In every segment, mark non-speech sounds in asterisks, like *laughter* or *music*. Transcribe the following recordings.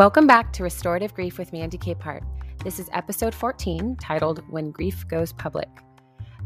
Welcome back to Restorative Grief with Mandy Capehart. This is episode 14 titled When Grief Goes Public.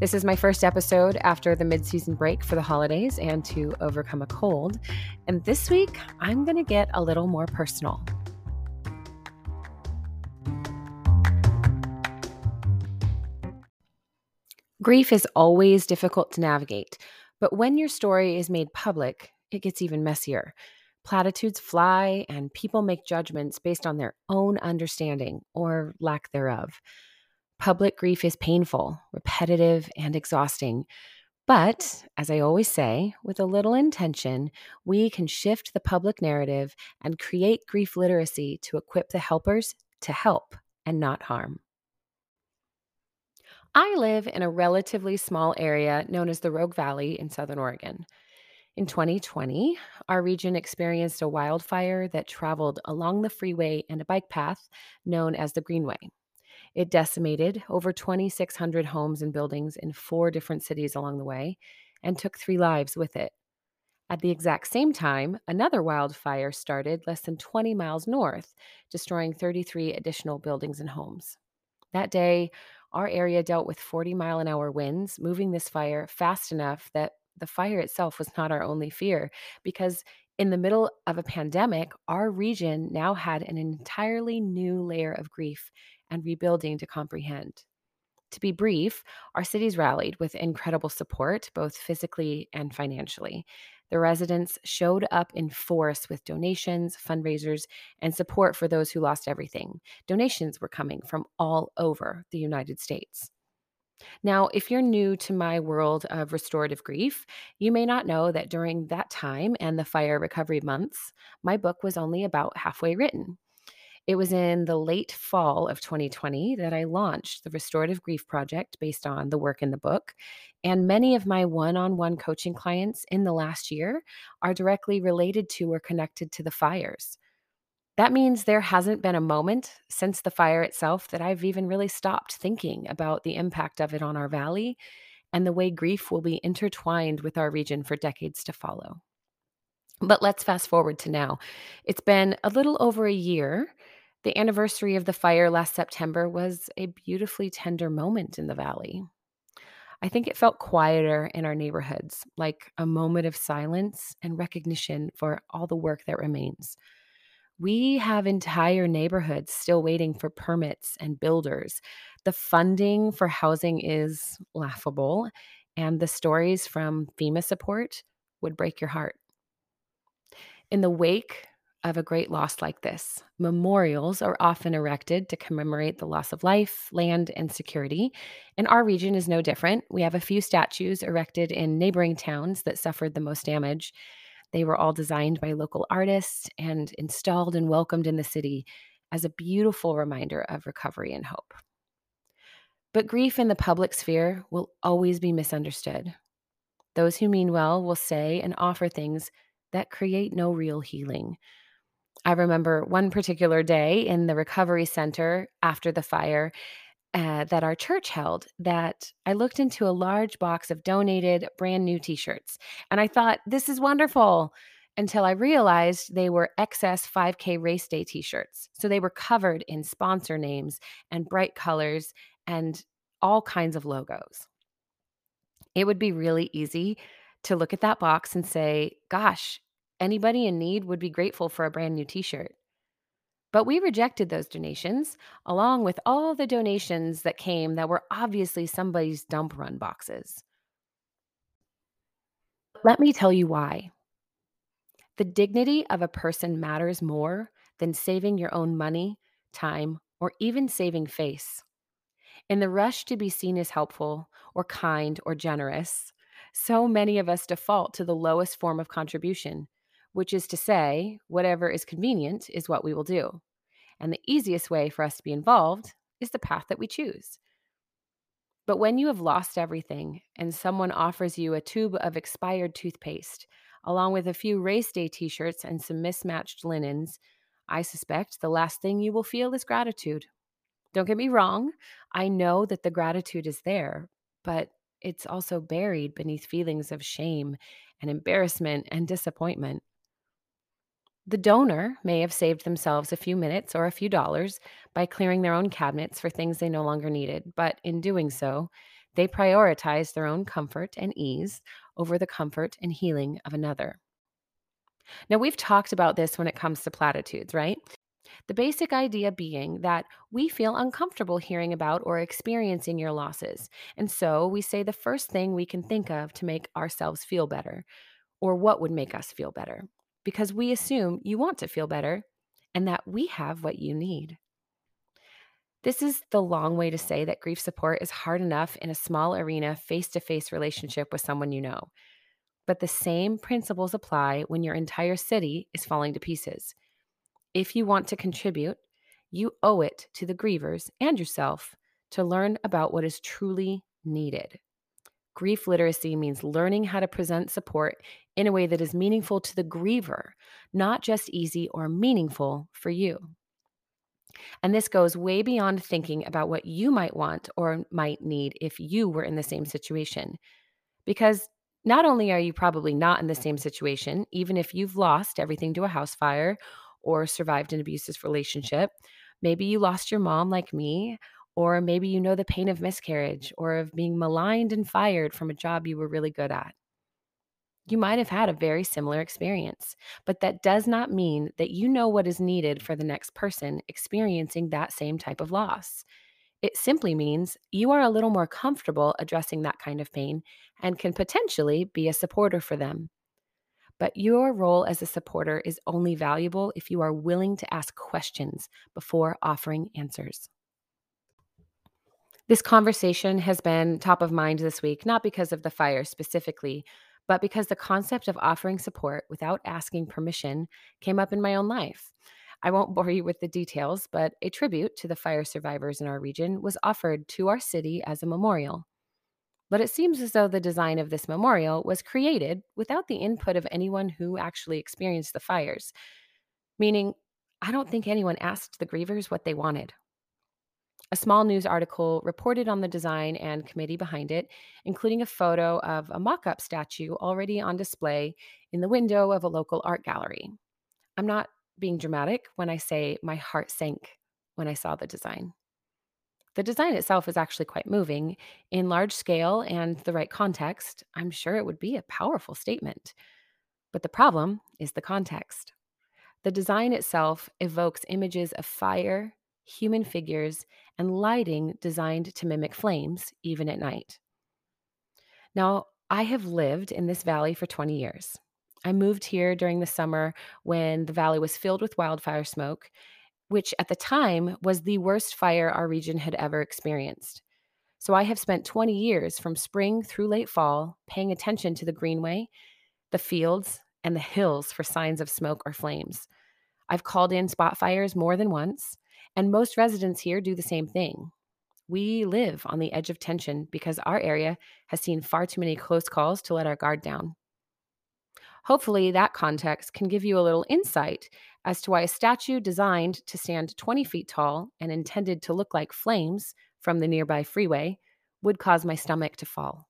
This is my first episode after the mid-season break for the holidays and to overcome a cold. And this week, I'm going to get a little more personal. Grief is always difficult to navigate, but when your story is made public, it gets even messier. Platitudes fly, and people make judgments based on their own understanding or lack thereof. Public grief is painful, repetitive, and exhausting. But, as I always say, with a little intention, we can shift the public narrative and create grief literacy to equip the helpers to help and not harm. I live in a relatively small area known as the Rogue Valley in Southern Oregon. In 2020, our region experienced a wildfire that traveled along the freeway and a bike path known as the Greenway. It decimated over 2,600 homes and buildings in four different cities along the way and took three lives with it. At the exact same time, another wildfire started less than 20 miles north, destroying 33 additional buildings and homes. That day, our area dealt with 40 mile an hour winds, moving this fire fast enough that the fire itself was not our only fear because in the middle of a pandemic, our region now had an entirely new layer of grief and rebuilding to comprehend. To be brief, our cities rallied with incredible support, both physically and financially. The residents showed up in force with donations, fundraisers, and support for those who lost everything. Donations were coming from all over the United States. Now, if you're new to my world of restorative grief, you may not know that during that time and the fire recovery months, my book was only about halfway written. It was in the late fall of 2020 that I launched the Restorative Grief Project based on the work in the book. And many of my one on one coaching clients in the last year are directly related to or connected to the fires. That means there hasn't been a moment since the fire itself that I've even really stopped thinking about the impact of it on our valley and the way grief will be intertwined with our region for decades to follow. But let's fast forward to now. It's been a little over a year. The anniversary of the fire last September was a beautifully tender moment in the valley. I think it felt quieter in our neighborhoods, like a moment of silence and recognition for all the work that remains. We have entire neighborhoods still waiting for permits and builders. The funding for housing is laughable, and the stories from FEMA support would break your heart. In the wake of a great loss like this, memorials are often erected to commemorate the loss of life, land, and security. And our region is no different. We have a few statues erected in neighboring towns that suffered the most damage. They were all designed by local artists and installed and welcomed in the city as a beautiful reminder of recovery and hope. But grief in the public sphere will always be misunderstood. Those who mean well will say and offer things that create no real healing. I remember one particular day in the recovery center after the fire, uh, that our church held that I looked into a large box of donated brand new t shirts. And I thought, this is wonderful until I realized they were excess 5K race day t shirts. So they were covered in sponsor names and bright colors and all kinds of logos. It would be really easy to look at that box and say, gosh, anybody in need would be grateful for a brand new t shirt. But we rejected those donations, along with all the donations that came that were obviously somebody's dump run boxes. Let me tell you why. The dignity of a person matters more than saving your own money, time, or even saving face. In the rush to be seen as helpful, or kind, or generous, so many of us default to the lowest form of contribution, which is to say, whatever is convenient is what we will do. And the easiest way for us to be involved is the path that we choose. But when you have lost everything and someone offers you a tube of expired toothpaste, along with a few race day t shirts and some mismatched linens, I suspect the last thing you will feel is gratitude. Don't get me wrong, I know that the gratitude is there, but it's also buried beneath feelings of shame and embarrassment and disappointment. The donor may have saved themselves a few minutes or a few dollars by clearing their own cabinets for things they no longer needed, but in doing so, they prioritized their own comfort and ease over the comfort and healing of another. Now, we've talked about this when it comes to platitudes, right? The basic idea being that we feel uncomfortable hearing about or experiencing your losses. And so we say the first thing we can think of to make ourselves feel better, or what would make us feel better, because we assume you want to feel better and that we have what you need. This is the long way to say that grief support is hard enough in a small arena, face to face relationship with someone you know. But the same principles apply when your entire city is falling to pieces. If you want to contribute, you owe it to the grievers and yourself to learn about what is truly needed. Grief literacy means learning how to present support in a way that is meaningful to the griever, not just easy or meaningful for you. And this goes way beyond thinking about what you might want or might need if you were in the same situation. Because not only are you probably not in the same situation, even if you've lost everything to a house fire or survived an abusive relationship, maybe you lost your mom like me, or maybe you know the pain of miscarriage or of being maligned and fired from a job you were really good at. You might have had a very similar experience, but that does not mean that you know what is needed for the next person experiencing that same type of loss. It simply means you are a little more comfortable addressing that kind of pain and can potentially be a supporter for them. But your role as a supporter is only valuable if you are willing to ask questions before offering answers. This conversation has been top of mind this week, not because of the fire specifically, but because the concept of offering support without asking permission came up in my own life. I won't *laughs* bore you with the details, but a tribute to the fire survivors in our region was offered to our city as a memorial. But it seems as though the design of this memorial was created without the input of anyone who actually experienced the fires, meaning, I don't think anyone asked the grievers what they wanted. A small news article reported on the design and committee behind it, including a photo of a mock up statue already on display in the window of a local art gallery. I'm not being dramatic when I say my heart sank when I saw the design. The design itself is actually quite moving. In large scale and the right context, I'm sure it would be a powerful statement. But the problem is the context. The design itself evokes images of fire, human figures, and lighting designed to mimic flames, even at night. Now, I have lived in this valley for 20 years. I moved here during the summer when the valley was filled with wildfire smoke, which at the time was the worst fire our region had ever experienced. So I have spent 20 years from spring through late fall paying attention to the greenway, the fields, and the hills for signs of smoke or flames. I've called in spot fires more than once, and most residents here do the same thing. We live on the edge of tension because our area has seen far too many close calls to let our guard down. Hopefully, that context can give you a little insight as to why a statue designed to stand 20 feet tall and intended to look like flames from the nearby freeway would cause my stomach to fall.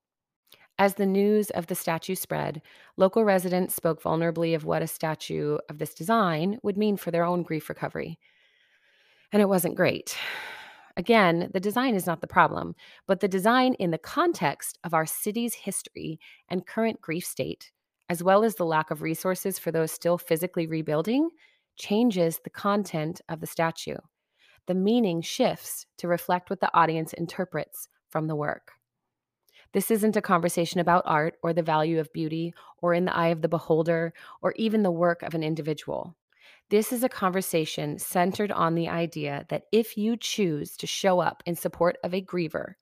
As the news of the statue spread, local residents spoke vulnerably of what a statue of this design would mean for their own grief recovery and it wasn't great. Again, the design is not the problem, but the design in the context of our city's history and current grief state, as well as the lack of resources for those still physically rebuilding, changes the content of the statue. The meaning shifts to reflect what the audience interprets from the work. This isn't a conversation about art or the value of beauty or in the eye of the beholder or even the work of an individual. This is a conversation centered on the idea that if you choose to show up in support of a griever,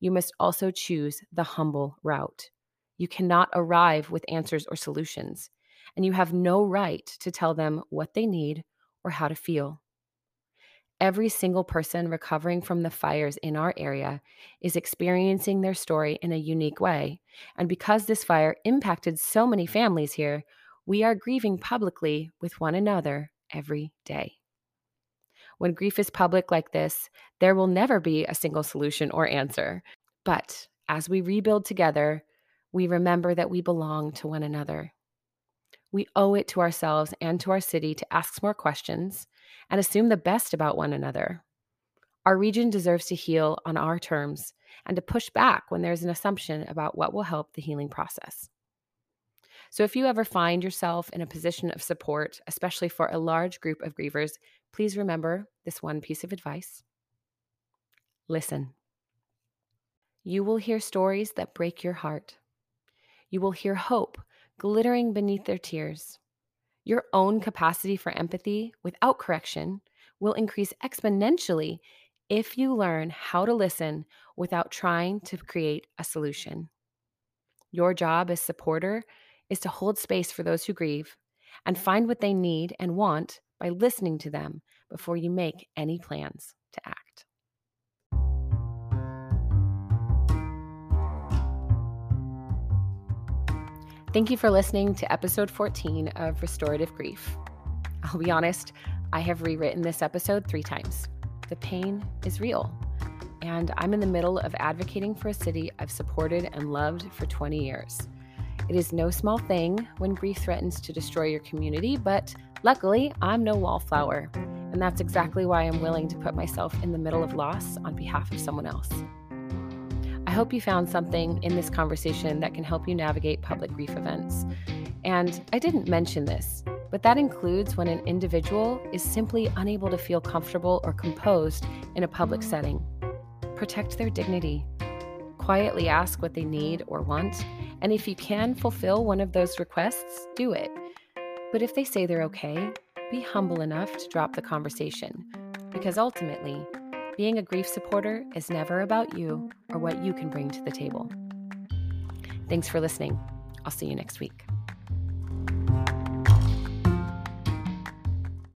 you must also choose the humble route. You cannot arrive with answers or solutions, and you have no right to tell them what they need or how to feel. Every single person recovering from the fires in our area is experiencing their story in a unique way. And because this fire impacted so many families here, we are grieving publicly with one another every day. When grief is public like this, there will never be a single solution or answer. But as we rebuild together, we remember that we belong to one another. We owe it to ourselves and to our city to ask more questions and assume the best about one another. Our region deserves to heal on our terms and to push back when there's an assumption about what will help the healing process. So, if you ever find yourself in a position of support, especially for a large group of grievers, please remember this one piece of advice listen. You will hear stories that break your heart. You will hear hope glittering beneath their tears. Your own capacity for empathy without correction will increase exponentially if you learn how to listen without trying to create a solution. Your job as supporter is to hold space for those who grieve and find what they need and want by listening to them before you make any plans to act. Thank you for listening to episode 14 of Restorative Grief. I'll be honest, I have rewritten this episode three times. The pain is real, and I'm in the middle of advocating for a city I've supported and loved for 20 years. It is no small thing when grief threatens to destroy your community, but luckily, I'm no wallflower. And that's exactly why I'm willing to put myself in the middle of loss on behalf of someone else. I hope you found something in this conversation that can help you navigate public grief events. And I didn't mention this, but that includes when an individual is simply unable to feel comfortable or composed in a public setting. Protect their dignity. Quietly ask what they need or want and if you can fulfill one of those requests, do it. But if they say they're okay, be humble enough to drop the conversation. Because ultimately, being a grief supporter is never about you or what you can bring to the table. Thanks for listening. I'll see you next week.